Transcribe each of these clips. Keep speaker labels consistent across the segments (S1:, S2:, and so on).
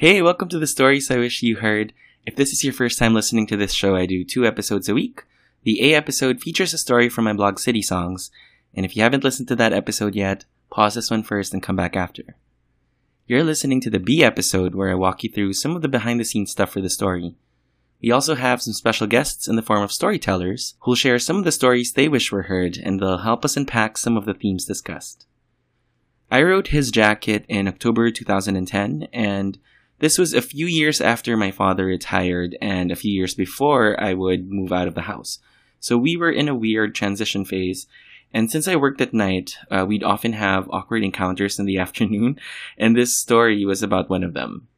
S1: Hey, welcome to the stories I wish you heard. If this is your first time listening to this show, I do two episodes a week. The A episode features a story from my blog City Songs, and if you haven't listened to that episode yet, pause this one first and come back after. You're listening to the B episode where I walk you through some of the behind the scenes stuff for the story. We also have some special guests in the form of storytellers who'll share some of the stories they wish were heard and they'll help us unpack some of the themes discussed. I wrote his jacket in October 2010 and this was a few years after my father retired and a few years before I would move out of the house. So we were in a weird transition phase. And since I worked at night, uh, we'd often have awkward encounters in the afternoon, and this story was about one of them.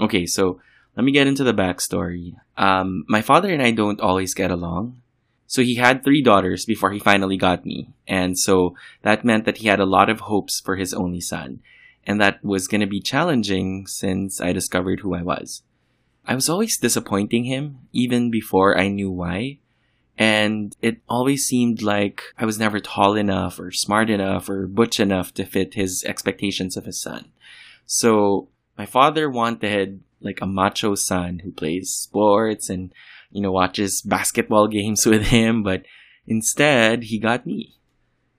S1: Okay, so let me get into the backstory. Um, my father and I don't always get along. So he had three daughters before he finally got me. And so that meant that he had a lot of hopes for his only son. And that was going to be challenging since I discovered who I was. I was always disappointing him, even before I knew why. And it always seemed like I was never tall enough or smart enough or butch enough to fit his expectations of his son. So my father wanted like a macho son who plays sports and, you know, watches basketball games with him, but instead he got me.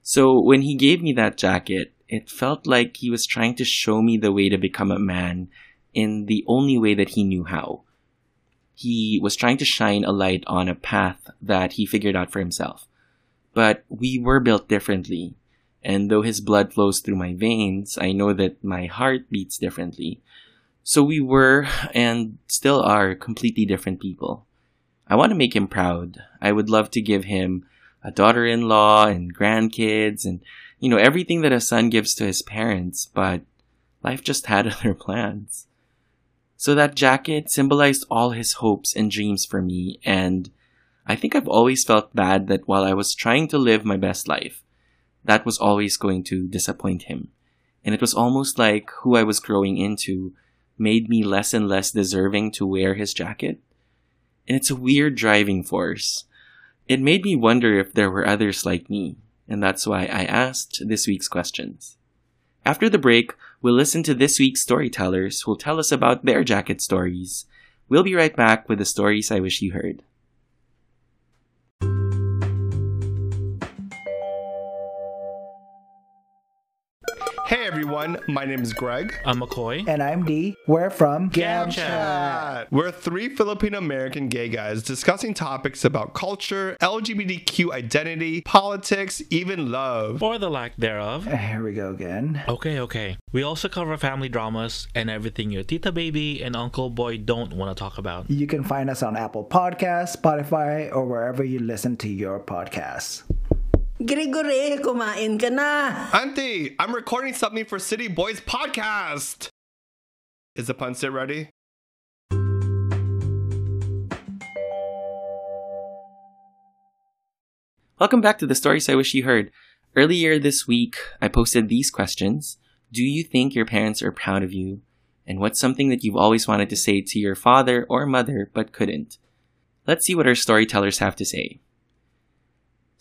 S1: So when he gave me that jacket, it felt like he was trying to show me the way to become a man in the only way that he knew how. He was trying to shine a light on a path that he figured out for himself. But we were built differently. And though his blood flows through my veins, I know that my heart beats differently. So we were and still are completely different people. I want to make him proud. I would love to give him a daughter in law and grandkids and, you know, everything that a son gives to his parents, but life just had other plans. So that jacket symbolized all his hopes and dreams for me, and I think I've always felt bad that while I was trying to live my best life, that was always going to disappoint him. And it was almost like who I was growing into made me less and less deserving to wear his jacket. And it's a weird driving force. It made me wonder if there were others like me, and that's why I asked this week's questions. After the break, we'll listen to this week's storytellers who'll tell us about their jacket stories. We'll be right back with the stories I wish you heard.
S2: Everyone, my name is Greg.
S3: I'm Makoy.
S4: And I'm D. We're from
S3: GAM
S2: Chat. We're three Filipino American gay guys discussing topics about culture, LGBTQ identity, politics, even love.
S3: Or the lack thereof.
S4: Uh, here we go again.
S3: Okay, okay. We also cover family dramas and everything your tita baby and uncle boy don't want to talk about.
S4: You can find us on Apple Podcasts, Spotify, or wherever you listen to your podcasts.
S5: Gregory, kumain ka na.
S2: Auntie, I'm recording something for Citybuoy's Podcast. Is the pancit ready?
S1: Welcome back to the stories I wish you heard. Earlier this week, I posted these questions. Do you think your parents are proud of you? And what's something that you've always wanted to say to your father or mother but couldn't? Let's see what our storytellers have to say.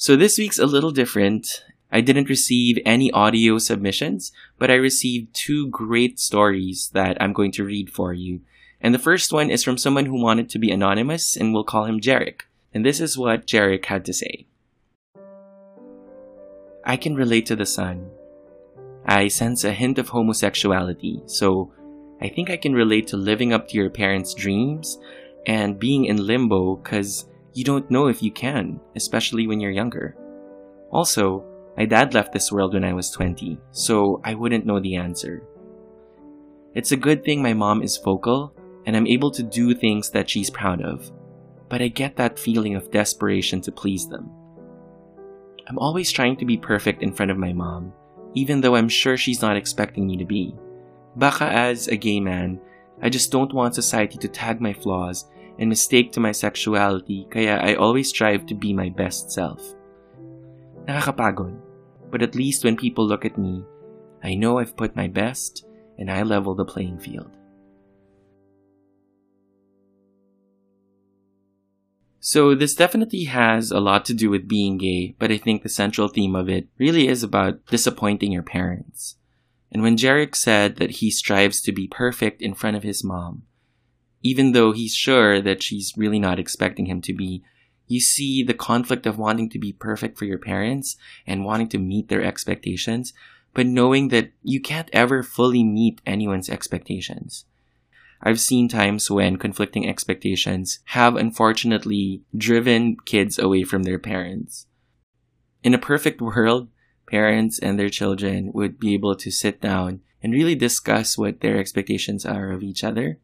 S1: So this week's a little different. I didn't receive any audio submissions, but I received two great stories that I'm going to read for you. And the first one is from someone who wanted to be anonymous, and we'll call him Jerick. And this is what Jerick had to say. I can relate to the son. I sense a hint of homosexuality, so I think I can relate to living up to your parents' dreams and being in limbo because you don't know if you can, especially when you're younger. Also, my dad left this world when I was 20, so I wouldn't know the answer. It's a good thing my mom is vocal and I'm able to do things that she's proud of, but I get that feeling of desperation to please them. I'm always trying to be perfect in front of my mom, even though I'm sure she's not expecting me to be. Baka as a gay man, I just don't want society to tag my flaws and mistake to my sexuality kaya I always strive to be my best self. Nakakapagod, but at least when people look at me, I know I've put my best and I level the playing field. So this definitely has a lot to do with being gay, but I think the central theme of it really is about disappointing your parents. And when Jerick said that he strives to be perfect in front of his mom, even though he's sure that she's really not expecting him to be, you see the conflict of wanting to be perfect for your parents and wanting to meet their expectations, but knowing that you can't ever fully meet anyone's expectations. I've seen times when conflicting expectations have unfortunately driven kids away from their parents. In a perfect world, parents and their children would be able to sit down and really discuss what their expectations are of each other.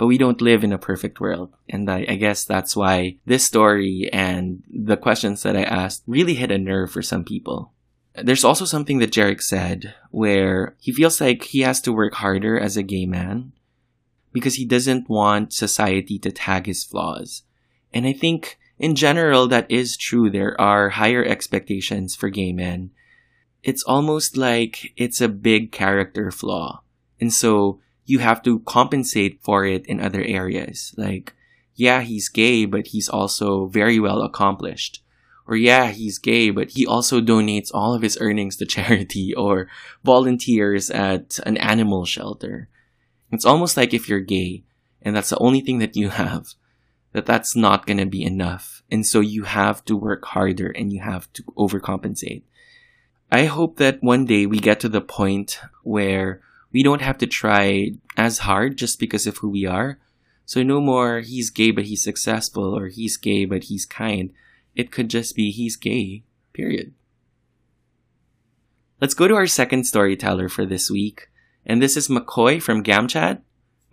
S1: But we don't live in a perfect world. And I, I, guess that's why this story and the questions that I asked really hit a nerve for some people. There's also something that Jerick said where he feels like he has to work harder as a gay man because he doesn't want society to tag his flaws. And I think in general, that is true. There are higher expectations for gay men. It's almost like it's a big character flaw. And so you have to compensate for it in other areas. Like, yeah, he's gay, but he's also very well accomplished. Or yeah, he's gay, but he also donates all of his earnings to charity or volunteers at an animal shelter. It's almost like if you're gay and that's the only thing that you have, that that's not going to be enough. And so you have to work harder and you have to overcompensate. I hope that one day we get to the point where we don't have to try as hard just because of who we are. So no more he's gay but he's successful or he's gay but he's kind. It could just be he's gay, period. Let's go to our second storyteller for this week. And this is Makoy from GamChat.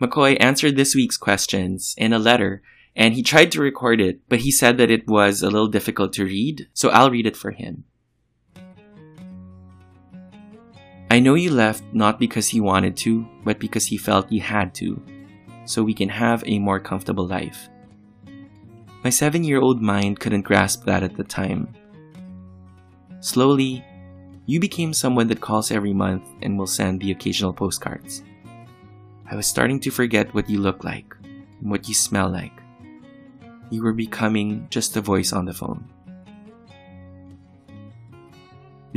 S1: Makoy answered this week's questions in a letter and he tried to record it, but he said that it was a little difficult to read, so I'll read it for him. I know you left not because he wanted to, but because he felt you had to, so we can have a more comfortable life. My seven year old mind couldn't grasp that at the time. Slowly, you became someone that calls every month and will send the occasional postcards. I was starting to forget what you look like and what you smell like. You were becoming just a voice on the phone.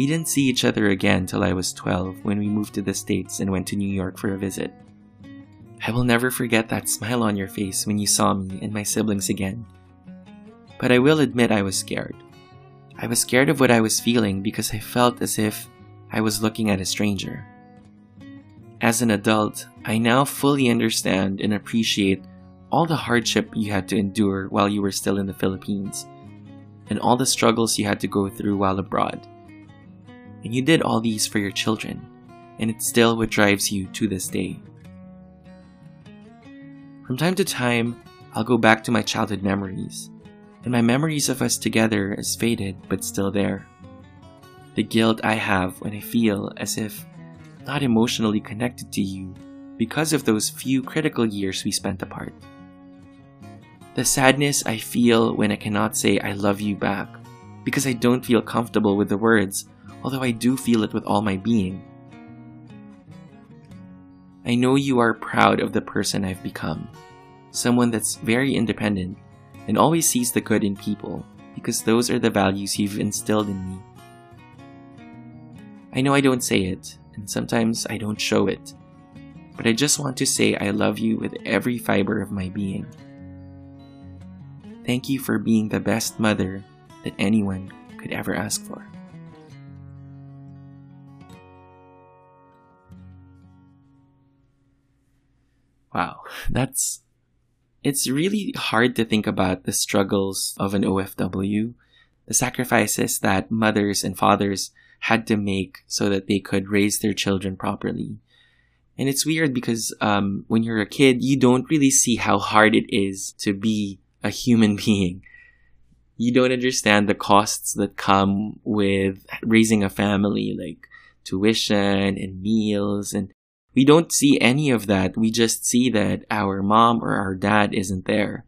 S1: We didn't see each other again till I was 12 when we moved to the States and went to New York for a visit. I will never forget that smile on your face when you saw me and my siblings again. But I will admit I was scared. I was scared of what I was feeling because I felt as if I was looking at a stranger. As an adult, I now fully understand and appreciate all the hardship you had to endure while you were still in the Philippines, and all the struggles you had to go through while abroad. And you did all these for your children, and it's still what drives you to this day. From time to time, I'll go back to my childhood memories and my memories of us together is faded but still there. The guilt I have when I feel as if not emotionally connected to you because of those few critical years we spent apart. The sadness I feel when I cannot say I love you back because I don't feel comfortable with the words, although I do feel it with all my being. I know you are proud of the person I've become, someone that's very independent and always sees the good in people because those are the values you've instilled in me. I know I don't say it, and sometimes I don't show it, but I just want to say I love you with every fiber of my being. Thank you for being the best mother that anyone could ever ask for. Wow, that's it's really hard to think about the struggles of an OFW, the sacrifices that mothers and fathers had to make so that they could raise their children properly. And it's weird because um, when you're a kid, you don't really see how hard it is to be a human being. You don't understand the costs that come with raising a family, like tuition and meals and we don't see any of that. We just see that our mom or our dad isn't there.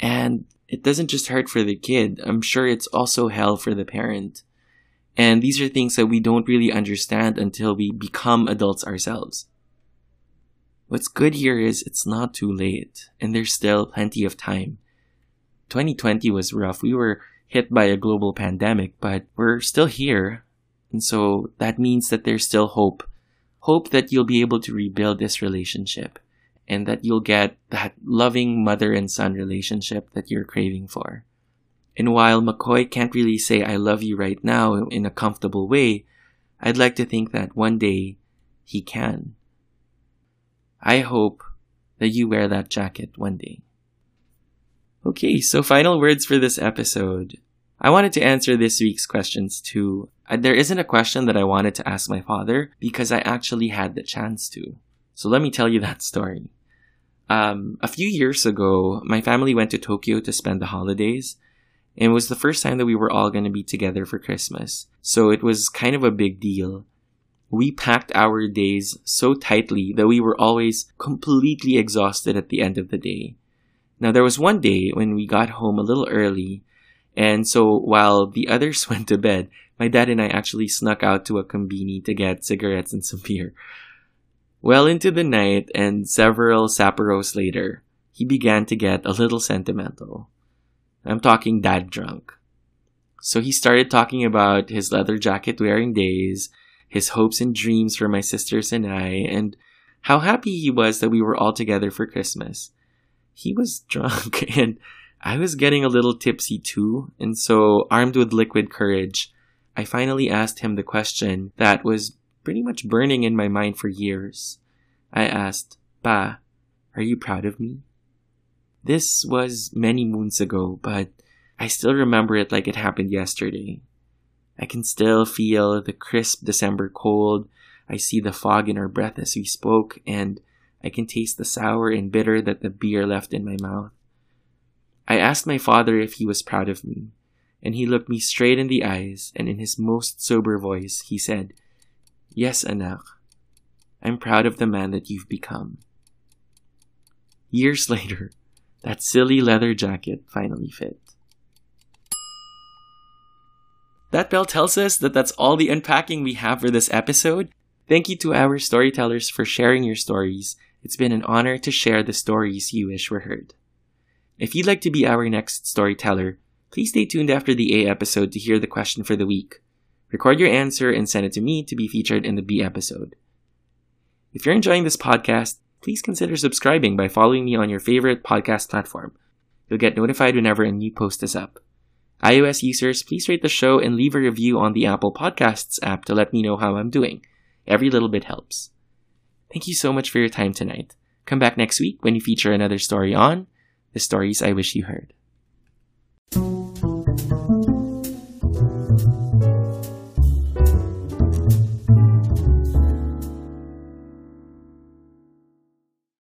S1: And it doesn't just hurt for the kid. I'm sure it's also hell for the parent. And these are things that we don't really understand until we become adults ourselves. What's good here is it's not too late and there's still plenty of time. 2020 was rough. We were hit by a global pandemic, but we're still here. And so that means that there's still hope hope that you'll be able to rebuild this relationship and that you'll get that loving mother and son relationship that you're craving for. And while Makoy can't really say I love you right now in a comfortable way, I'd like to think that one day he can. I hope that you wear that jacket one day. Okay, so final words for this episode. I wanted to answer this week's questions too. There isn't a question that I wanted to ask my father because I actually had the chance to. So let me tell you that story. Um, a few years ago, my family went to Tokyo to spend the holidays. And it was the first time that we were all going to be together for Christmas. So it was kind of a big deal. We packed our days so tightly that we were always completely exhausted at the end of the day. Now, there was one day when we got home a little early, and so while the others went to bed, my dad and I actually snuck out to a conveni to get cigarettes and some beer. Well into the night and several Sapporos later, he began to get a little sentimental. I'm talking dad drunk. So he started talking about his leather jacket wearing days, his hopes and dreams for my sisters and I, and how happy he was that we were all together for Christmas. He was drunk and I was getting a little tipsy too, and so armed with liquid courage, I finally asked him the question that was pretty much burning in my mind for years. I asked, Pa, are you proud of me? This was many moons ago, but I still remember it like it happened yesterday. I can still feel the crisp December cold. I see the fog in her breath as we spoke, and I can taste the sour and bitter that the beer left in my mouth. I asked my father if he was proud of me, and he looked me straight in the eyes, and in his most sober voice, he said, Yes, anak. I'm proud of the man that you've become. Years later, that silly leather jacket finally fit. That bell tells us that that's all the unpacking we have for this episode. Thank you to our storytellers for sharing your stories. It's been an honor to share the stories you wish were heard. If you'd like to be our next storyteller, please stay tuned after the A episode to hear the question for the week. Record your answer and send it to me to be featured in the B episode. If you're enjoying this podcast, please consider subscribing by following me on your favorite podcast platform. You'll get notified whenever a new post is up. iOS users, please rate the show and leave a review on the Apple Podcasts app to let me know how I'm doing. Every little bit helps. Thank you so much for your time tonight. Come back next week when we feature another story on the stories I wish you heard.